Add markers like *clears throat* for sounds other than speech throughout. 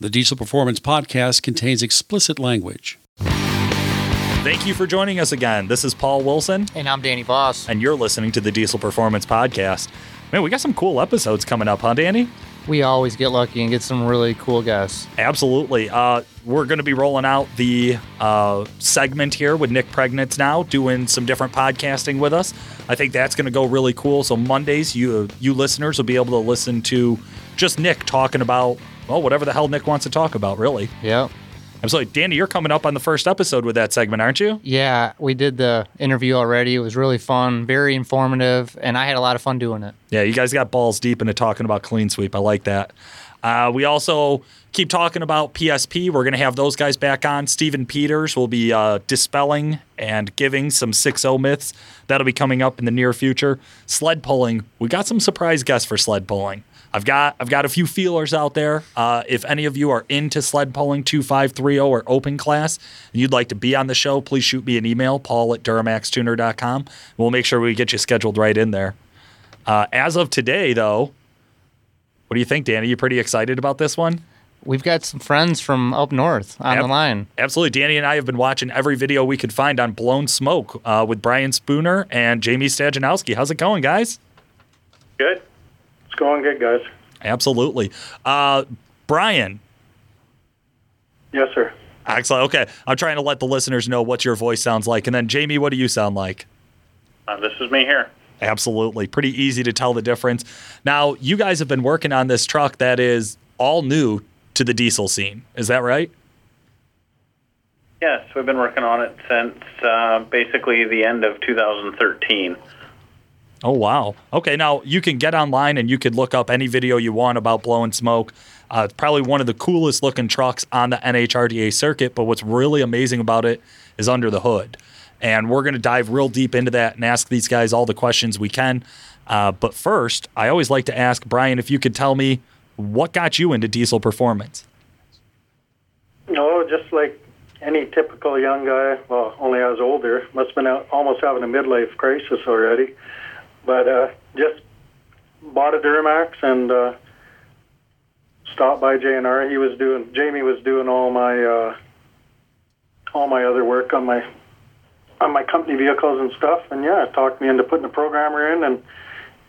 The Diesel Performance Podcast contains explicit language. Thank you for joining us again. This is Paul Wilson, And I'm Danny Voss. and you're listening to the Diesel Performance Podcast. Man, we got some cool episodes coming up, huh, Danny? We always get lucky and get some really cool guests. Absolutely. Uh, we're going to be rolling out the uh, segment here with Nick Pregnitz now, doing some different podcasting with us. I think that's going to go really cool. So Mondays, you you listeners will be able to listen to just Nick talking about well, whatever the hell Nick wants to talk about, really. Yeah. Absolutely. Danny, you're coming up on the first episode with that segment, aren't you? Yeah, we did the interview already. It was really fun, very informative, and I had a lot of fun doing it. Yeah, you guys got balls deep into talking about clean sweep. I like that. Uh, we also keep talking about PSP. We're going to have those guys back on. Stephen Peters will be uh, dispelling and giving some 6 0 myths. That'll be coming up in the near future. Sled pulling. We got some surprise guests for sled pulling. I've got I've got a few feelers out there. Uh, if any of you are into sled pulling 2530 or open class and you'd like to be on the show, please shoot me an email, paul at duramaxtuner.com. We'll make sure we get you scheduled right in there. Uh, as of today, though, what do you think, Danny? You pretty excited about this one? We've got some friends from up north on Yep. the line. Absolutely. Danny and I have been watching every video we could find on Blown Smoke uh, with Brian Spooner and Jamie Stajanowski. How's it going, guys? Good. It's going good, guys. Absolutely. Uh, Brian, Yes, sir. excellent. Okay. I'm trying to let the listeners know what your voice sounds like. And then, Jamie, what do you sound like? Uh, this is me here. Absolutely. Pretty easy to tell the difference. Now, you guys have been working on this truck that is all new to the diesel scene. Is that right? Yes, we've been working on it since uh, basically the end of 2013. Oh wow. Okay, now you can get online and you could look up any video you want about Blown Smoke. Uh, it's probably one of the coolest looking trucks on the NHRDA circuit. But what's really amazing about it is under the hood, and we're going to dive real deep into that and ask these guys all the questions we can. Uh, but first, I always like to ask Brian if you could tell me what got you into diesel performance. No, just like any typical young guy. Well, only I was older. Must have been out, almost having a midlife crisis already. But uh, just bought a Duramax and uh, stopped by JNR. He was doing. Jamie was doing all my uh, all my other work on my on my company vehicles and stuff. And yeah, it talked me into putting a programmer in, and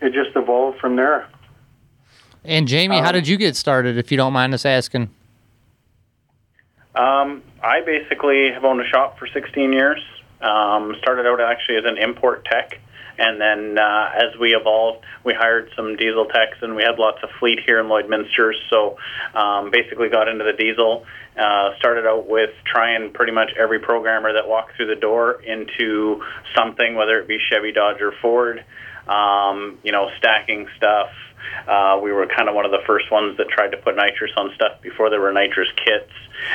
it just evolved from there. And Jamie, how Um, did you get started, if you don't mind us asking? Um, I basically have owned a shop for 16 years. Um, started out actually as an import tech, and then uh, as we evolved, we hired some diesel techs, and we had lots of fleet here in Lloydminster. So um, basically, got into the diesel. Uh, started out with trying pretty much every programmer that walked through the door into something, whether it be Chevy, Dodge, or Ford. Um, you know, stacking stuff. Uh, we were kind of one of the first ones that tried to put nitrous on stuff before there were nitrous kits.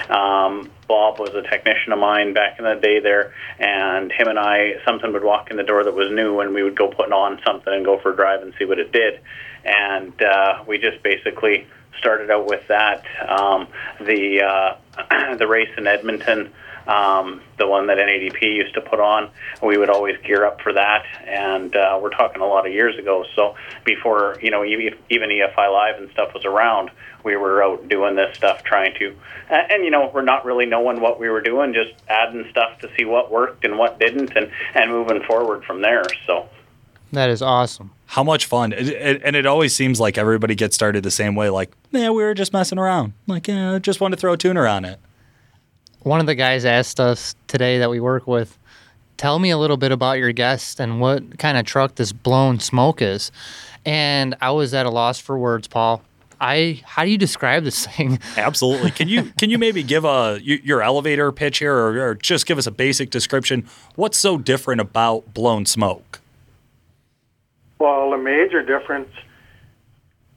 Um, Bob was a technician of mine back in the day there, and him and I, something would walk in the door that was new, and we would go putting on something and go for a drive and see what it did. And uh, we just basically started out with that. Um, the uh, *clears throat* the race in Edmonton um, the one that NADP used to put on. We would always gear up for that, and uh, we're talking a lot of years ago. So before you know e- even EFI Live and stuff was around, we were out doing this stuff, trying to, and, and you know we're not really knowing what we were doing, just adding stuff to see what worked and what didn't, and and moving forward from there. So. That is awesome. How much fun! It, it, and it always seems like everybody gets started the same way. Like, yeah, we were just messing around. Like, yeah, just wanted to throw a tuner on it. One of the guys asked us today that we work with, tell me a little bit about your guest and what kind of truck this blown smoke is. And I was at a loss for words, Paul. I how do you describe this thing? *laughs* Absolutely. Can you can you maybe give a y- your elevator pitch here, or, or just give us a basic description? What's so different about blown smoke? Well, the major difference,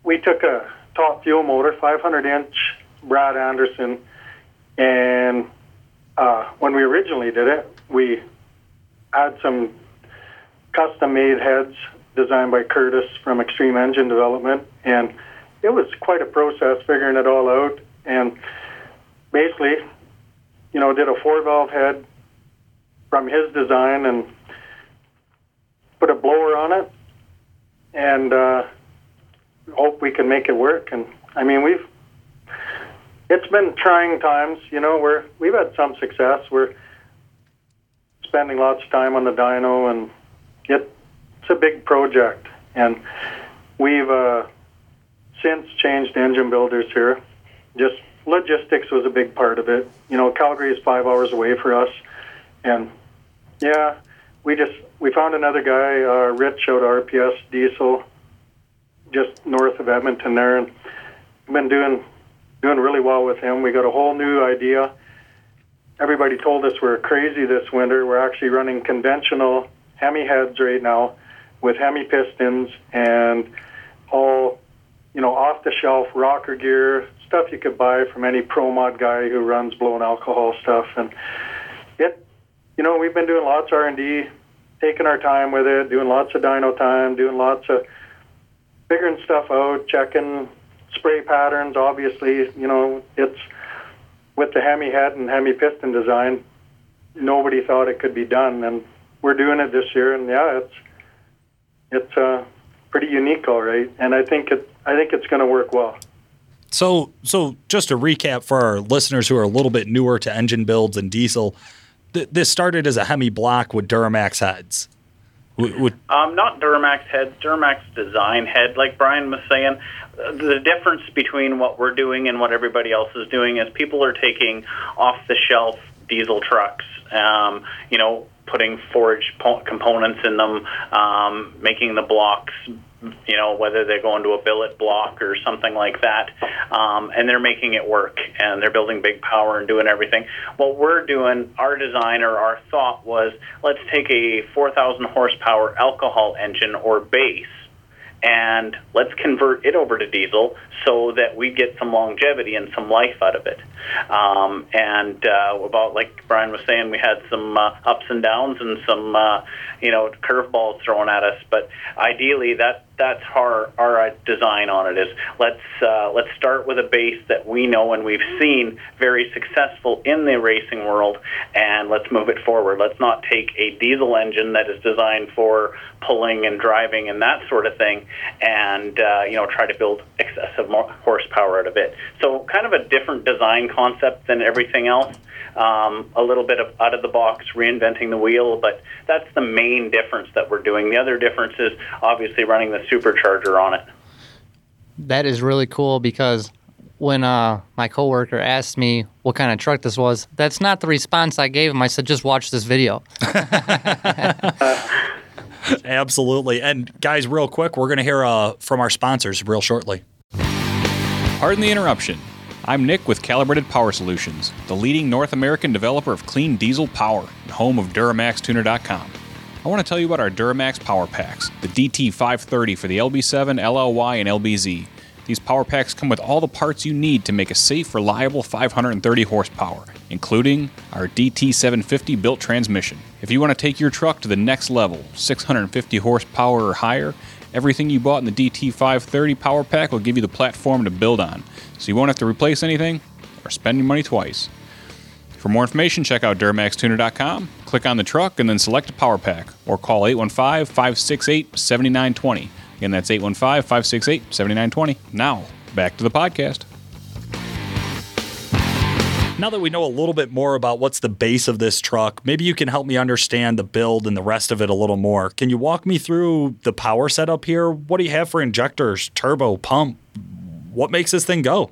we took a top fuel motor, 500 inch Brad Anderson, and uh, when we originally did it, we had some custom made heads designed by Curtis from Extreme Engine Development, and it was quite a process figuring it all out. And basically, you know, did a four valve head from his design and put a blower on it and uh, hope we can make it work. And I mean, we've it's been trying times. You know, we're we've had some success. We're spending lots of time on the dyno, and it, it's a big project. And we've uh, since changed engine builders here. Just logistics was a big part of it. You know, Calgary is five hours away for us, and yeah, we just we found another guy, uh, Rich out RPS Diesel, just north of Edmonton there, and been doing doing really well with him. We got a whole new idea. Everybody told us we're crazy this winter. We're actually running conventional Hemi heads right now with Hemi pistons and all, you know, off the shelf rocker gear, stuff you could buy from any pro mod guy who runs blown alcohol stuff. And it, you know, we've been doing lots of R&D, taking our time with it, doing lots of dyno time, doing lots of figuring stuff out, checking spray patterns. Obviously, you know, it's with the Hemi head and Hemi piston design. Nobody thought it could be done, and we're doing it this year. And yeah, it's it's uh, pretty unique, all right. And I think it I think it's going to work well. So, so just to recap for our listeners who are a little bit newer to engine builds and diesel, th- this started as a Hemi block with Duramax heads. W- would- Um, not Duramax head, Duramax design head, like Brian was saying. The difference between what we're doing and what everybody else is doing is people are taking off the shelf diesel trucks, um, you know, putting forged po- components in them, um, making the blocks, you know, whether they're going to a billet block or something like that, um, and they're making it work and they're building big power and doing everything. What we're doing, our design or our thought was, let's take a 4,000 horsepower alcohol engine or base and let's convert it over to diesel so that we get some longevity and some life out of it. Um, and uh, about like Brian was saying, we had some uh, ups and downs and some uh, you know curveballs thrown at us. But ideally, that that's our our design on it is let's uh, let's start with a base that we know and we've seen very successful in the racing world, and let's move it forward. Let's not take a diesel engine that is designed for pulling and driving and that sort of thing, and uh, you know try to build excessive horsepower out of it. So kind of a different design concept than everything else. Um, a little bit of out of the box, reinventing the wheel, but that's the main difference that we're doing. The other difference is obviously running the supercharger on it. That is really cool because when uh, my coworker asked me what kind of truck this was, that's not the response I gave him. I said, just watch this video. *laughs* Absolutely. And guys, real quick, we're going to hear uh, from our sponsors real shortly. Pardon the interruption. I'm Nick with Calibrated Power Solutions, the leading North American developer of clean diesel power and home of DuramaxTuner.com. I want to tell you about our Duramax Power Packs, the DT530 for the LB7, LLY, and LBZ. These power packs come with all the parts you need to make a safe, reliable 530 horsepower, including our DT750 built transmission. If you want to take your truck to the next level, 650 horsepower or higher, everything you bought in the DT530 power pack will give you the platform to build on, so you won't have to replace anything or spend your money twice. For more information, check out DuramaxTuner.com, click on the truck, and then select a power pack, or call 815 568 7920. Again, that's 815 568 7920. Now, back to the podcast. Now that we know a little bit more about what's the base of this truck, maybe you can help me understand the build and the rest of it a little more. Can you walk me through the power setup here? What do you have for injectors, turbo, pump? What makes this thing go?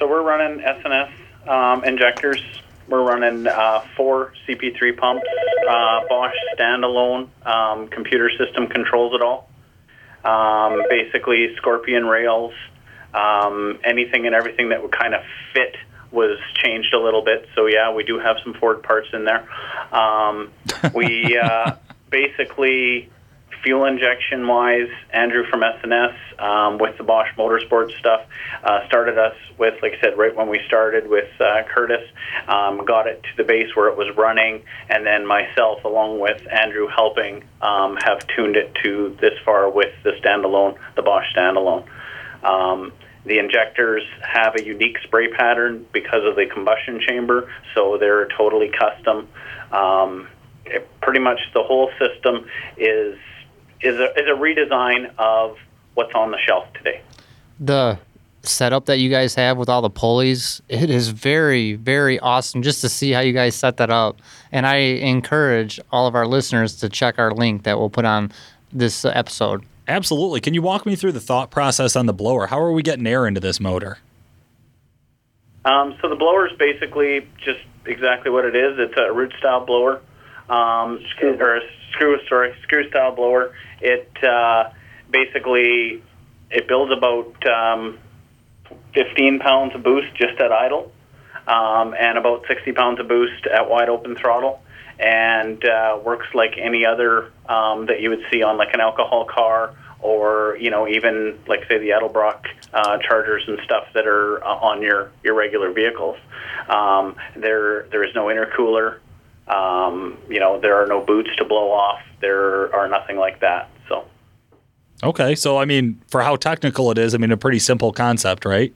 So we're running S&S um, injectors. We're running uh, four CP3 pumps. Uh, Bosch standalone um, computer system controls it all. Um, basically, Scorpion rails, um, anything and everything that would kind of fit was changed a little bit. So yeah, we do have some Ford parts in there. Um, we *laughs* uh, basically fuel injection wise, Andrew from S&S um, with the Bosch Motorsports stuff uh, started us with, like I said, right when we started with uh, Curtis, um, got it to the base where it was running, and then myself, along with Andrew, helping um, have tuned it to this far with the standalone, the Bosch standalone. Um, the injectors have a unique spray pattern because of the combustion chamber, so they're totally custom. Um, it, pretty much the whole system is is a, is a redesign of what's on the shelf today. The setup that you guys have with all the pulleys. It is very, very awesome just to see how you guys set that up. And I encourage all of our listeners to check our link that we'll put on this episode. Absolutely. Can you walk me through the thought process on the blower? How are we getting air into this motor? Um, so the blower is basically just exactly what it is. It's a root style blower, um, or a screw sorry screw style blower. It uh, basically it builds about um, 15 pounds of boost just at idle, um, and about 60 pounds of boost at wide open throttle, and uh, works like any other um, that you would see on like an alcohol car or you know even like say the Edelbrock uh, chargers and stuff that are uh, on your your regular vehicles. Um, there there is no intercooler. Um, you know there are no boots to blow off. There are nothing like that. So. Okay, so I mean, for how technical it is, I mean, a pretty simple concept, right?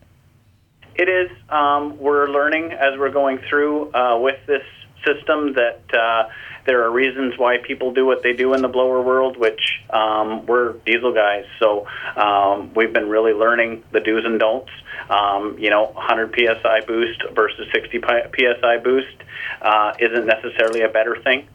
It is. Um, we're learning as we're going through uh, with this system that uh, there are reasons why people do what they do in the blower world, which um, we're diesel guys. So um, we've been really learning the do's and don'ts. Um, you know, 100 psi boost versus 60 psi boost uh, isn't necessarily a better thing.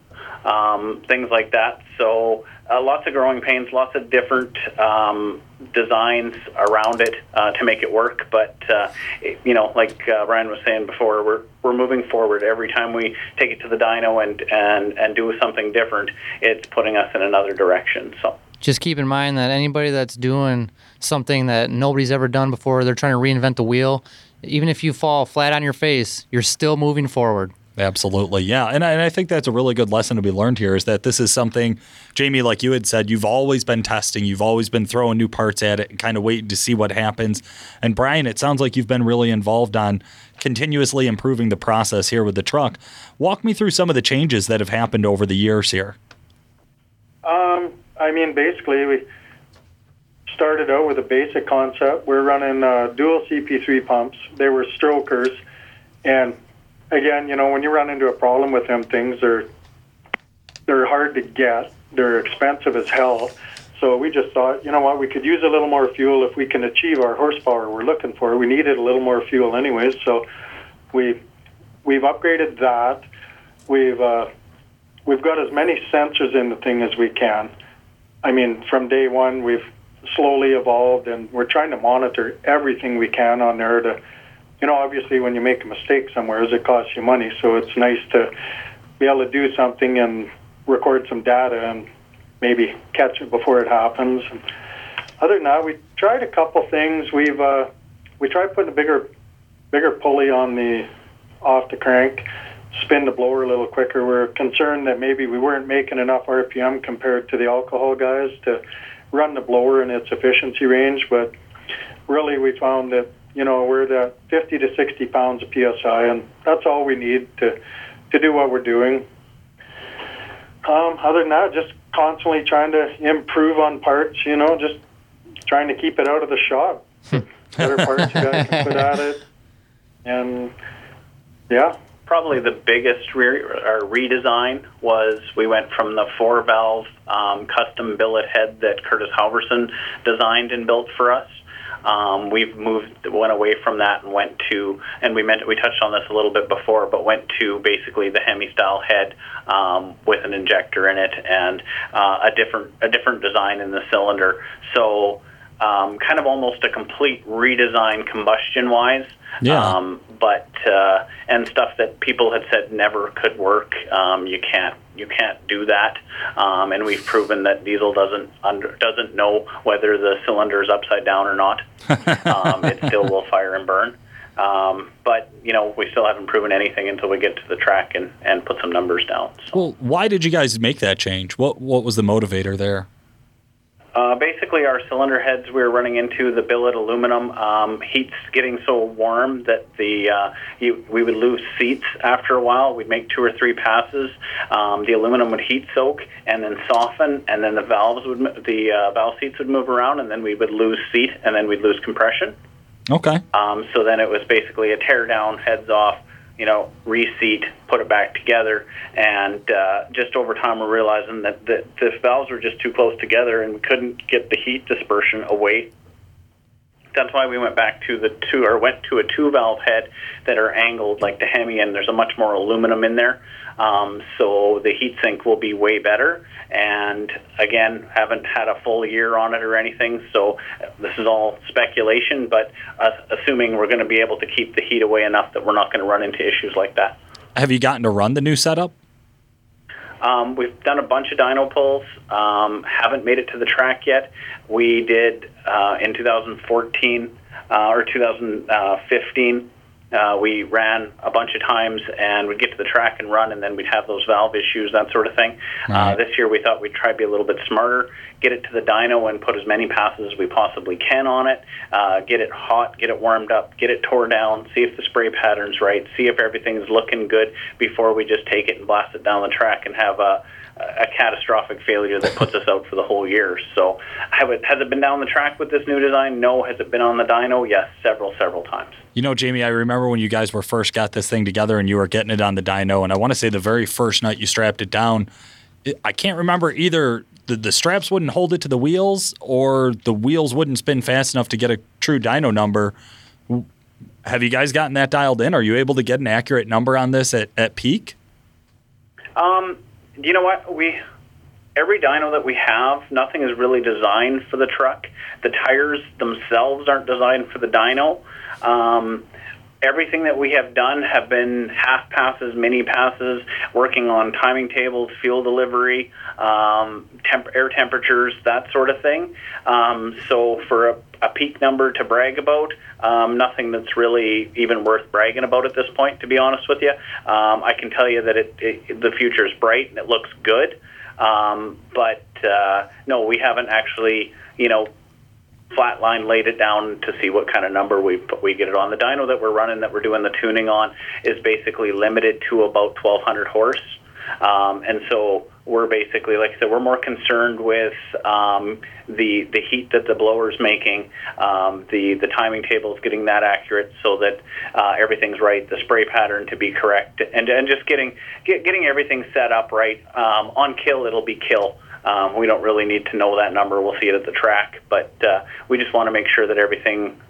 Um, things like that. So uh, lots of growing pains, lots of different um, designs around it uh, to make it work. But uh, it, you know, like uh, Brian was saying before, we're we're moving forward. Every time we take it to the dyno and and and do something different, it's putting us in another direction. So just keep in mind that anybody that's doing something that nobody's ever done before, they're trying to reinvent the wheel. Even if you fall flat on your face, you're still moving forward. Absolutely, yeah, and I, and I think that's a really good lesson to be learned here. Is that this is something, Jamie, like you had said, you've always been testing, you've always been throwing new parts at it, and kind of waiting to see what happens. And Brian, it sounds like you've been really involved on continuously improving the process here with the truck. Walk me through some of the changes that have happened over the years here. Um, I mean, basically, we started out with a basic concept. We're running uh, dual CP3 pumps. They were strokers, and again, you know, when you run into a problem with them things, they're they're hard to get. They're expensive as hell. So we just thought, you know what, we could use a little more fuel if we can achieve our horsepower we're looking for. We needed a little more fuel anyways, so we we've upgraded that. We've uh, we've got as many sensors in the thing as we can. I mean, from day one, we've slowly evolved, and we're trying to monitor everything we can on there to you know, obviously when you make a mistake somewhere, it costs you money. So it's nice to be able to do something and record some data and maybe catch it before it happens. And other than that, we tried a couple things. We've uh, we tried putting a bigger bigger pulley on the off the crank, spin the blower a little quicker. We're concerned that maybe we weren't making enough RPM compared to the alcohol guys to run the blower in its efficiency range, but really we found that you know, we're the 50 to 60 pounds of psi, and that's all we need to to do what we're doing. Um, other than that, just constantly trying to improve on parts. You know, just trying to keep it out of the shop. *laughs* Better parts you guys can put at it, and yeah. Probably the biggest re- or redesign was we went from the four valve um, custom billet head that Curtis Halverson designed and built for us um, we've moved, went away from that and went to, and we meant we touched on this a little bit before, but went to basically the Hemi style head um, with an injector in it and uh, a different a different design in the cylinder. So um, kind of almost a complete redesign combustion wise. Yeah. Um, but uh, and stuff that people had said never could work. Um, you can't you can't do that. Um, and we've proven that diesel doesn't under, doesn't know whether the cylinder is upside down or not. *laughs* um, it still will fire and burn. Um, but you know we still haven't proven anything until we get to the track and, and put some numbers down. So. Well, why did you guys make that change? What what was the motivator there? Uh, basically, our cylinder heads we were running into the billet aluminum um, heat's getting so warm that the uh, you, we would lose seats after a while. We'd make two or three passes. Um, the aluminum would heat soak and then soften, and then the valves would the uh, valve seats would move around, and then we would lose seat, and then we'd lose compression. Okay. Um, so then it was basically a tear down, heads off, you know, reseat, put it back together, and uh, just over time we're realizing that the, the valves were just too close together and we couldn't get the heat dispersion away that's why we went back to the two or went to a two valve head that are angled like the Hemi, and there's a much more aluminum in there. Um, so the heat sink will be way better. And again, haven't had a full year on it or anything, so this is all speculation. But uh, assuming we're going to be able to keep the heat away enough that we're not going to run into issues like that. Have you gotten to run the new setup? Um, we've done a bunch of dyno pulls. Um, haven't made it to the track yet. We did uh, in 2014 uh, or 2015. Uh, we ran a bunch of times and we'd get to the track and run, and then we'd have those valve issues, that sort of thing. Uh, this year we thought we'd try to be a little bit smarter, get it to the dyno and put as many passes as we possibly can on it, uh, get it hot, get it warmed up, get it tore down, see if the spray pattern's right, see if everything's looking good before we just take it and blast it down the track and have a, a catastrophic failure that puts us out for the whole year. So, have it, has it been down the track with this new design? No. Has it been on the dyno? Yes, several, several times. You know, Jamie, I remember when you guys were first got this thing together and you were getting it on the dyno, and I want to say the very first night you strapped it down, it, I can't remember either the, the straps wouldn't hold it to the wheels or the wheels wouldn't spin fast enough to get a true dyno number. Have you guys gotten that dialed in? Are you able to get an accurate number on this at, at peak? Um, you know what? We every dyno that we have, nothing is really designed for the truck. The tires themselves aren't designed for the dyno. Um, everything that we have done have been half passes, mini passes, working on timing tables, fuel delivery, um, temp- air temperatures, that sort of thing. Um, so for a, a peak number to brag about, um, nothing that's really even worth bragging about at this point, to be honest with you. Um, I can tell you that it, it, the future is bright and it looks good. Um, but uh, no, we haven't actually, you know, flatline laid it down to see what kind of number we we get it on. The dyno that we're running, that we're doing the tuning on, is basically limited to about 1,200 horse, um, and so we're basically, like I said, we're more concerned with um, the the heat that the blower's making, um, the the timing tables getting that accurate so that uh, everything's right, the spray pattern to be correct, and and just getting get, getting everything set up right. Um, on kill, it'll be kill. Um, we don't really need to know that number. We'll see it at the track, but uh, we just want to make sure that everything,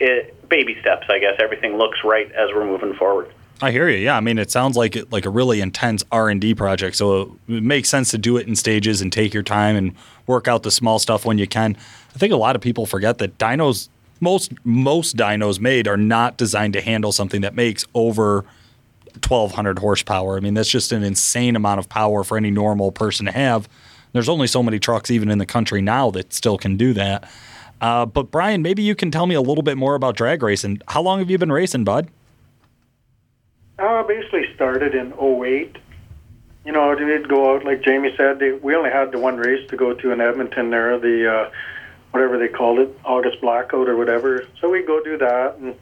it, baby steps, I guess, everything looks right as we're moving forward. I hear you. Yeah, I mean, it sounds like it, like a really intense R and D project. So it makes sense to do it in stages and take your time and work out the small stuff when you can. I think a lot of people forget that dynos, most most dynos made are not designed to handle something that makes over 1200 horsepower. I mean, that's just an insane amount of power for any normal person to have. There's only so many trucks even in the country now that still can do that. Uh, but Brian, maybe you can tell me a little bit more about drag racing. How long have you been racing, bud? I basically started in 08. You know, we'd go out, like Jamie said, they, we only had the one race to go to in Edmonton there, the, uh, whatever they called it, August Blackout or whatever. So we'd go do that. And,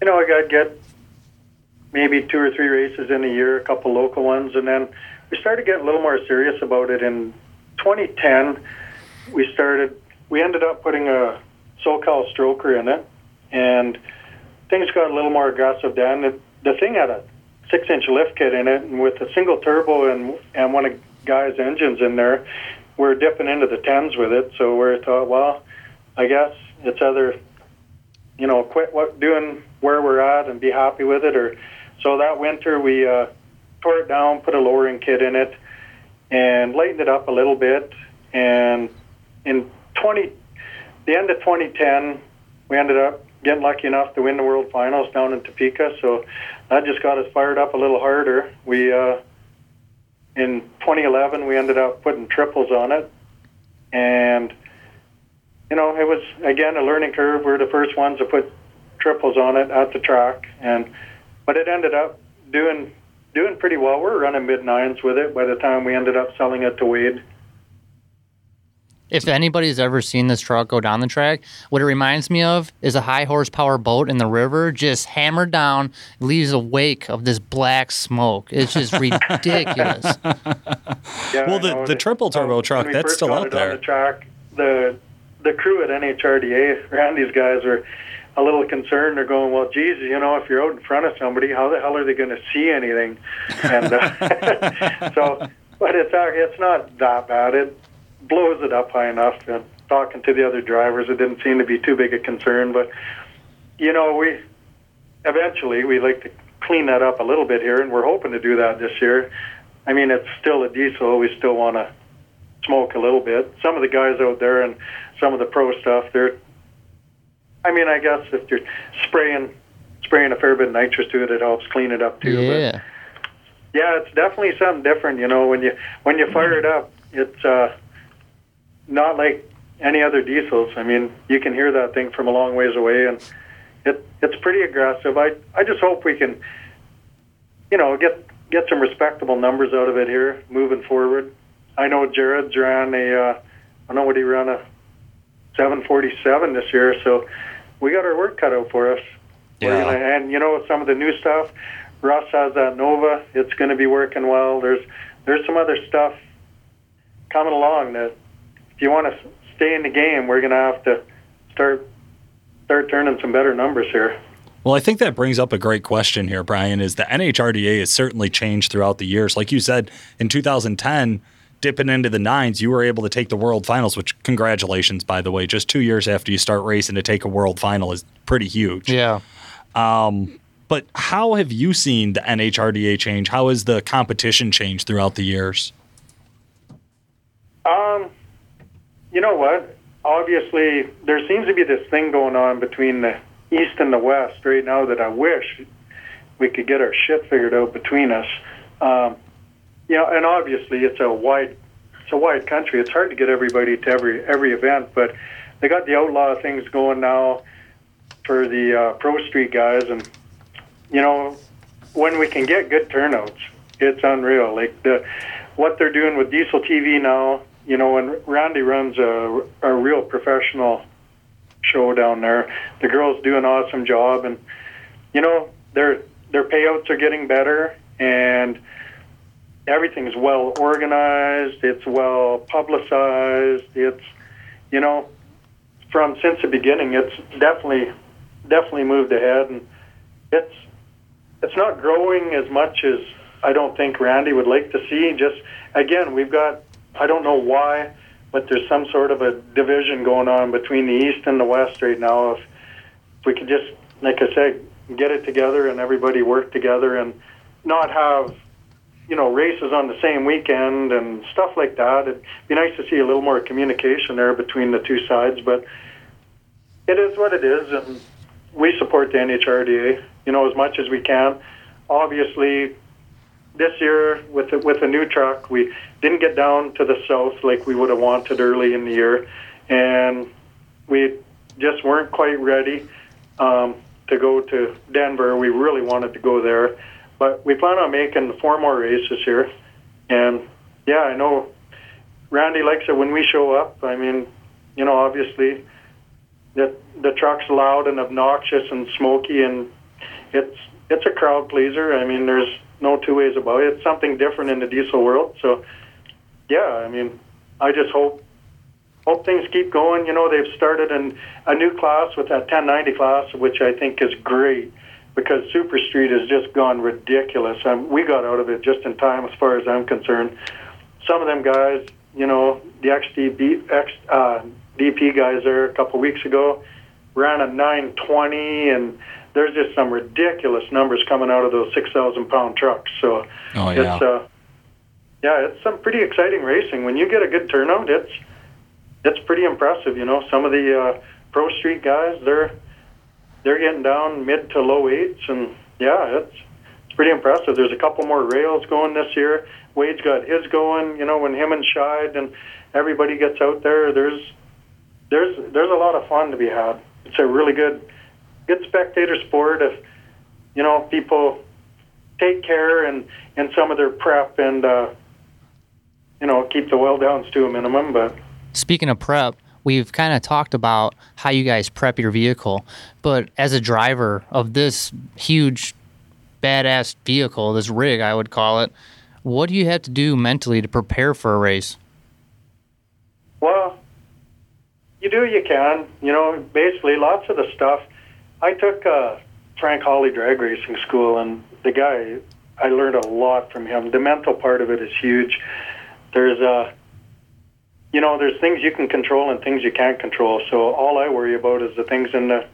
you know, I'd get maybe two or three races in a year, a couple local ones. And then we started getting a little more serious about it. In 2010, we started, we ended up putting a SoCal stroker in it. And things got a little more aggressive then. The, the thing had a six inch lift kit in it, and with a single turbo and and one of guy's engines in there, we're dipping into the tens with it. So we thought, well, I guess it's either, you know, quit what doing where we're at and be happy with it, or so that winter we uh, tore it down, put a lowering kit in it, and lightened it up a little bit. And in 20, the end of 2010, we ended up getting lucky enough to win the World Finals down in Topeka. So that just got us fired up a little harder. We uh, in 2011 we ended up putting triples on it, and you know it was again a learning curve. We are the first ones to put triples on it at the track, and but it ended up doing doing pretty well. We're running mid nines with it by the time we ended up selling it to Wade. If anybody's ever seen this truck go down the track, what it reminds me of is a high horsepower boat in the river just hammered down, leaves a wake of this black smoke. It's just *laughs* ridiculous. Yeah, Well, the- the triple um, turbo when truck, that's still out there. On the track, the the crew at NHRDA, Randy's guys were a little concerned. They're going, "Well, geez, you know, if you're out in front of somebody, how the hell are they going to see anything?" And uh, *laughs* so, but it's uh, it's not that bad. It blows it up high enough. And talking to the other drivers, it didn't seem to be too big a concern. But you know, we eventually we like to clean that up a little bit here, and we're hoping to do that this year. I mean, it's still a diesel. We still want to smoke a little bit. Some of the guys out there and some of the pro stuff, they're. I mean, I guess if you're spraying spraying a fair bit of nitrous to it, it helps clean it up too. Yeah. But yeah, it's definitely something different. You know, when you when you fire it up, it's uh, not like any other diesels. I mean, you can hear that thing from a long ways away, and it it's pretty aggressive. I I just hope we can, you know, get get some respectable numbers out of it here moving forward. I know Jared's ran a, uh, I know what he ran a 747 this year, so we got our work cut out for us. Yeah. gonna- and you know some of the new stuff. Russ has that Nova. It's going to be working well. There's there's some other stuff coming along that if you want to stay in the game, we're going to have to start start turning some better numbers here. Well, I think that brings up a great question here, Brian. Is the NHRDA has certainly changed throughout the years. Like you said, in 2010, dipping into the nines, you were able to take the World Finals. Which, congratulations, by the way. Just two years after you start racing to take a World Final is pretty huge. Yeah. But how have you seen the NHRDA change? How has the competition changed throughout the years? Um, you know what? Obviously, there seems to be this thing going on between the East and the West right now that I wish we could get our shit figured out between us. Um, you know, and obviously it's a wide, it's a wide country. It's hard to get everybody to every every event, but they got the outlaw things going now for the uh, Pro Street guys, and you know, when we can get good turnouts, it's unreal. Like the what they're doing with Diesel TV now, you know, and Randy runs a, a real professional show down there. The girls do an awesome job, and you know, their their payouts are getting better, and everything's well organized. It's well publicized. It's you know, from since the beginning, it's definitely definitely moved ahead, and it's it's not growing as much as I don't think Randy would like to see. Just again, we've got I don't know why, but there's some sort of a division going on between the East and the West right now. If, if we could just, like I said, get it together and everybody work together and not have you know races on the same weekend and stuff like that. It'd be nice to see a little more communication there between the two sides, but it is what it is, and we support the NHRDA, you know, as much as we can. Obviously, this year with the, with a new truck, we didn't get down to the south like we would have wanted early in the year, and we just weren't quite ready um, to go to Denver. We really wanted to go there, but we plan on making four more races here, and yeah, I know Randy likes it when we show up. I mean, you know, obviously that the truck's loud and obnoxious and smoky and it's it's a crowd pleaser. I mean, there's no two ways about it. It's something different in the diesel world. So, yeah, I mean, I just hope hope things keep going. You know, they've started an, a new class with that 1090 class, which I think is great because Super Street has just gone ridiculous. Um, we got out of it just in time, as far as I'm concerned. Some of them guys, you know, the XDB, X, uh, DP guys there a couple weeks ago ran a 920 and there's just some ridiculous numbers coming out of those 6,000 pound trucks. So Oh yeah. it's uh, yeah, it's some pretty exciting racing. When you get a good turnout, it's it's pretty impressive. You know, some of the uh, pro street guys, they're they're getting down mid to low eights, and yeah, it's it's pretty impressive. There's a couple more rails going this year. Wade's got his going. You know, when him and Scheid and everybody gets out there, there's there's there's a lot of fun to be had. It's a really good good spectator sport if you know people take care and in some of their prep and uh, you know keep the well downs to a minimum. But Speaking of prep, we've kind of talked about how you guys prep your vehicle, but as a driver of this huge, badass vehicle, this rig, I would call it, what do you have to do mentally to prepare for a race? well, you do what you can. You know, basically lots of the stuff. I took uh, Frank Hawley drag racing school, and the guy I learned a lot from him. The mental part of it is huge. There's uh, you know, there's things you can control and things you can't control. So all I worry about is the things in the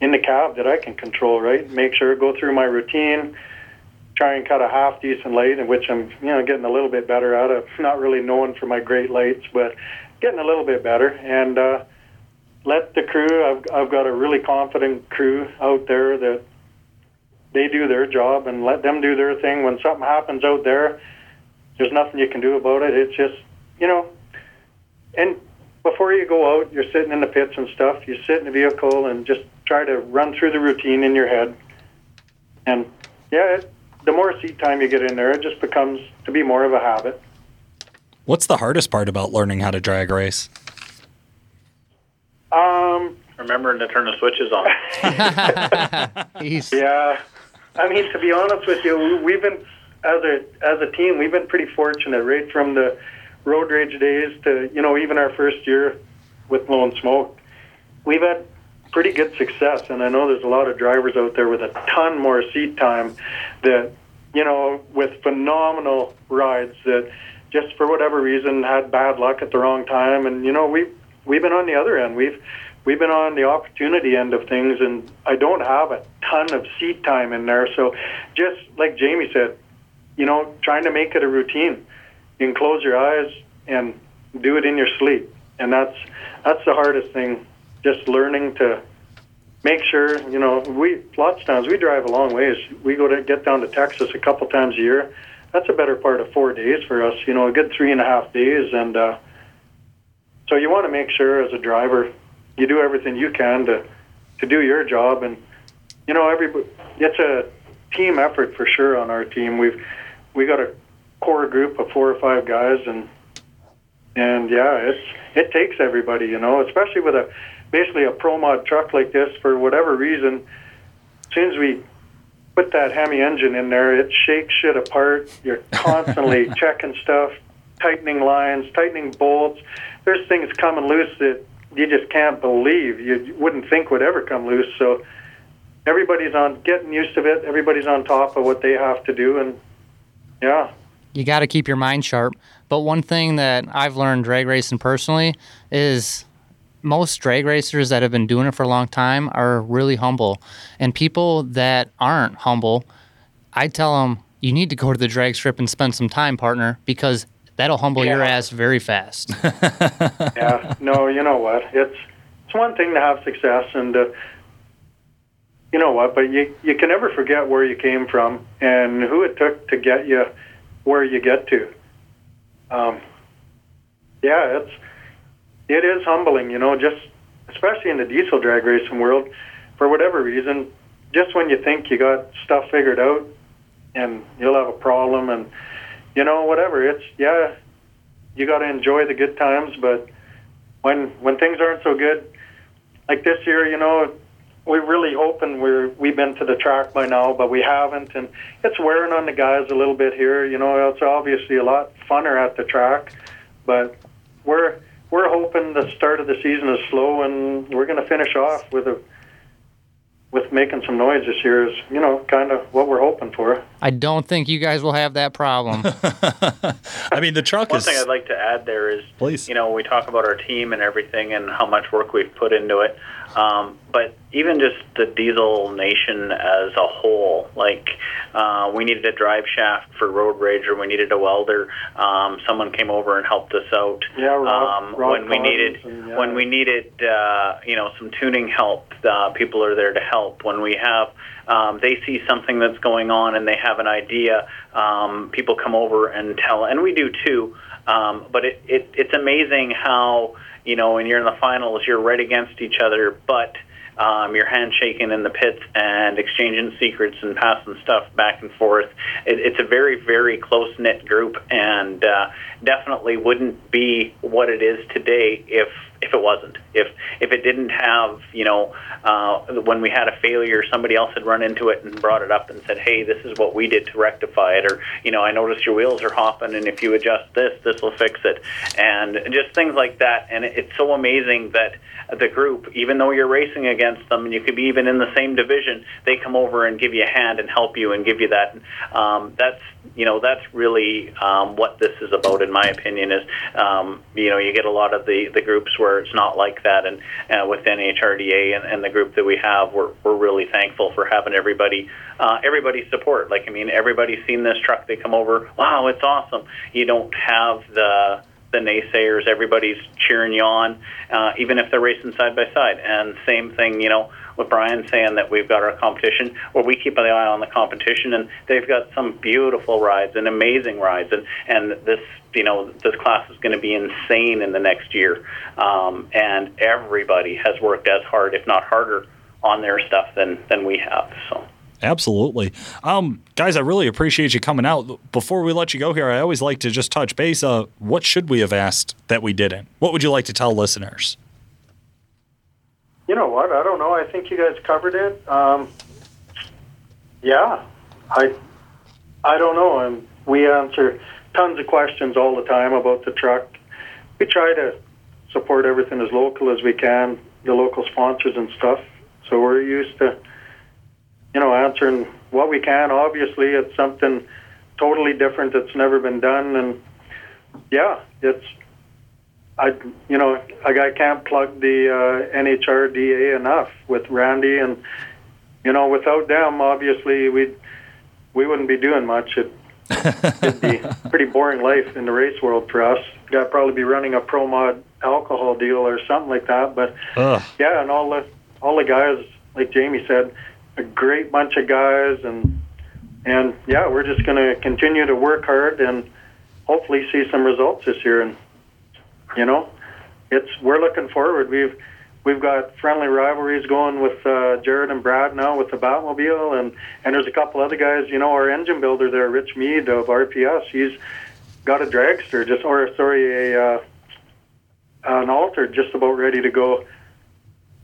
in the cab that I can control. Right, make sure go through my routine, try and cut a half decent light, in which I'm you know getting a little bit better at it. *laughs* Not really known for my great lights, but getting a little bit better and. uh let the crew I've I've got a really confident crew out there that they do their job and let them do their thing. When something happens out there, there's nothing you can do about it. It's just, you know, and before you go out, you're sitting in the pits and stuff. You sit in the vehicle and just try to run through the routine in your head. And yeah, it, the more seat time you get in there, it just becomes to be more of a habit. What's the hardest part about learning how to drag race? Um, Remembering to turn the switches on. *laughs* Yeah, I mean to be honest with you, we've been as a as a team, we've been pretty fortunate right from the road rage days to you know even our first year with Blown Smoke. We've had pretty good success, and I know there's a lot of drivers out there with a ton more seat time that you know with phenomenal rides that just for whatever reason had bad luck at the wrong time, and you know we we've been on the other end. We've we've been on the opportunity end of things, and I don't have a ton of seat time in there. So, just like Jamie said, you know, trying to make it a routine. You can close your eyes and do it in your sleep, and that's that's the hardest thing. Just learning to make sure, you know, we lots of times we drive a long ways. We go to get down to Texas a couple times a year. That's a better part of four days for us. You know, a good three and a half days, and uh, so you want to make sure as a driver you do everything you can to to do your job and you know everybody it's a team effort for sure on our team we've we got a core group of four or five guys and and yeah it's it takes everybody you know especially with a basically a pro mod truck like this for whatever reason as soon as we put that hemi engine in there it shakes shit apart. You're *laughs* constantly checking stuff tightening lines tightening bolts. There's things coming loose that you just can't believe. You wouldn't think would ever come loose. So everybody's on getting used to it. Everybody's on top of what they have to do, and yeah, you got to keep your mind sharp. But one thing that I've learned drag racing personally is most drag racers that have been doing it for a long time are really humble, and people that aren't humble, I tell them you need to go to the drag strip and spend some time, partner, because that'll humble your ass very fast. *laughs* yeah. No, you know what? It's it's one thing to have success, and uh, you know what? But you you can never forget where you came from and who it took to get you where you get to. Um, yeah, it's it is humbling, you know, just especially in the diesel drag racing world. For whatever reason, just when you think you got stuff figured out, and you'll have a problem, and you know whatever. It's yeah, you got to enjoy the good times, but when when things aren't so good, like this year, you know, we're really hoping we're we've been to the track by now, but we haven't, and it's wearing on the guys a little bit here. You know, it's obviously a lot funner at the track, but we're we're hoping the start of the season is slow, and we're going to finish off with a with making some noise this year. Is you know kind of what we're hoping for. I don't think you guys will have that problem. *laughs* I mean, the truck One is. One thing I'd like to add there is, Please. you know, we talk about our team and everything and how much work we've put into it. Um, but even just the diesel nation as a whole, like uh, we needed a drive shaft for road rage, or we needed a welder. Um, someone came over and helped us out. Yeah, Rob- um, Rob when we needed and, yeah. when we needed uh, you know some tuning help, uh, people are there to help. When we have um, they see something that's going on and they have an idea, um, people come over and tell, and we do too. Um, but it, it, it's amazing how you know when you're in the finals, you're right against each other, but um, you're handshaking in the pits and exchanging secrets and passing stuff back and forth. It, it's a very, very close knit group, and uh, definitely wouldn't be what it is today if if it wasn't. If if it didn't have, you know, uh, when we had a failure, somebody else had run into it and brought it up and said, "Hey, this is what we did to rectify it," or you know, I noticed your wheels are hopping, and if you adjust this, this will fix it, and just things like that. And it, it's so amazing that the group, even though you're racing against them, and you could be even in the same division, they come over and give you a hand and help you and give you that. Um, that's you know that's really um, what this is about, in my opinion. Is um, you know you get a lot of the, the groups where it's not like that, and uh, with NHRDA and, and the group that we have, we're we're really thankful for having everybody uh, everybody's support. Like I mean, everybody's seen this truck. They come over, wow, it's awesome. You don't have the the naysayers. Everybody's cheering you on, uh, even if they're racing side by side. And same thing, you know, with Brian saying that we've got our competition, where we keep an eye on the competition, and they've got some beautiful rides and amazing rides, and and this you know this class is going to be insane in the next year, um, and everybody has worked as hard, if not harder, on their stuff than than we have. So. Absolutely. Um, guys, I really appreciate you coming out. Before we let you go here, I always like to just touch base. Uh, what should we have asked that we didn't? What would you like to tell listeners? You know what? I don't know. I think you guys covered it. Um, yeah, I I don't know. And we answer tons of questions all the time about the truck. We try to support everything as local as we can, the local sponsors and stuff. So we're used to you know, answering what we can. Obviously, it's something totally different that's never been done, and yeah, it's. I, you know, I I can't plug the uh, NHRDA enough with Randy, and you know, without them, obviously, we we wouldn't be doing much. It, *laughs* it'd be pretty boring life in the race world for us. Got probably be running a pro mod alcohol deal or something like that. But Ugh. yeah, and all the all the guys, like Jamie said, a great bunch of guys, and and yeah, we're just going to continue to work hard and hopefully see some results this year. And you know, it's we're looking forward. We've we've got friendly rivalries going with uh, Jared and Brad now with the Batmobile, and and there's a couple other guys. You know, our engine builder there, Rich Mead of RPS, he's got a dragster, just or sorry, a uh, an alter, just about ready to go.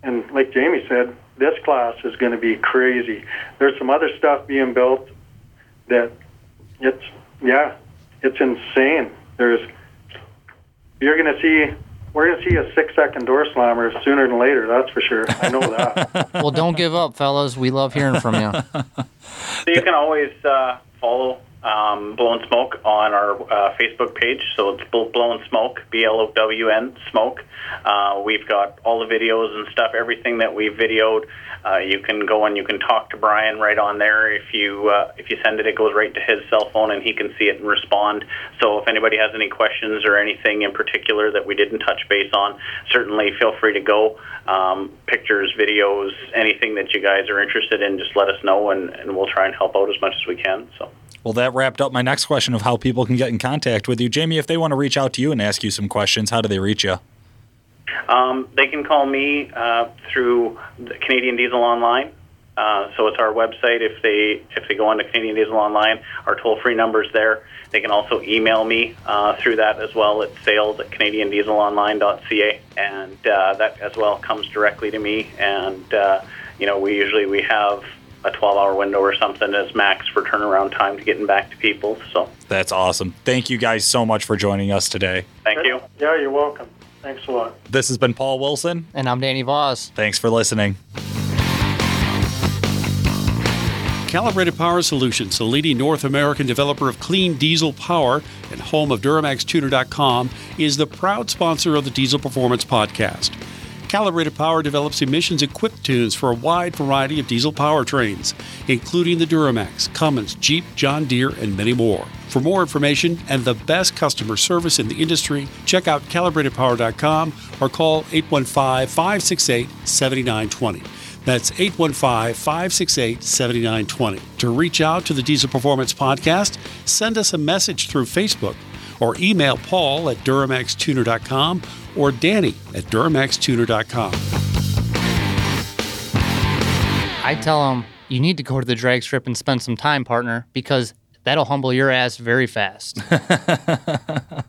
And like Jamie said, this class is going to be crazy. There's some other stuff being built that it's yeah, it's insane. There's you're going to see we're going to see a six second door slammer sooner than later. That's for sure. I know that. *laughs* well, don't give up, fellas. We love hearing from you. So you can always uh, follow um, Blown Smoke on our uh, Facebook page. So it's Blown Smoke, B L O W N Smoke. Uh, we've got all the videos and stuff, everything that we've videoed. Uh, you can go and you can talk to Brian right on there. If you uh, if you send it, it goes right to his cell phone, and he can see it and respond. So if anybody has any questions or anything in particular that we didn't touch base on, certainly feel free to go. Um, pictures, videos, anything that you guys are interested in, just let us know, and, and we'll try and help out as much as we can. So. Well, that wrapped up my next question of how people can get in contact with you. Jamie, if they want to reach out to you and ask you some questions, how do they reach you? Um, they can call me uh, through Canadian Diesel Online. Uh, so it's our website. If they if they go on to Canadian Diesel Online, our toll free numbers there. They can also email me uh, through that as well at sales at CanadianDieselOnline.ca, and uh, that as well comes directly to me. And uh, you know, we usually we have a 12 hour window or something as max for turnaround time to getting back to people. So that's awesome. Thank you guys so much for joining us today. Thank you. Yeah, you're welcome. Thanks a lot. This has been Paul Wilson. And I'm Danny Voss. Thanks for listening. Calibrated Power Solutions, the leading North American developer of clean diesel power and home of DuramaxTuner.com, is the proud sponsor of the Diesel Performance Podcast. Calibrated Power develops emissions equipped tunes for a wide variety of diesel powertrains, including the Duramax, Cummins, Jeep, John Deere, and many more. For more information and the best customer service in the industry, check out calibratedpower.com or call 815 568 7920. That's 815 568 7920. To reach out to the Diesel Performance Podcast, send us a message through Facebook or email Paul at DuramaxTuner.com or Danny at DuramaxTuner.com. I tell them, you need to go to the drag strip and spend some time, partner, because that'll humble your ass very fast. *laughs*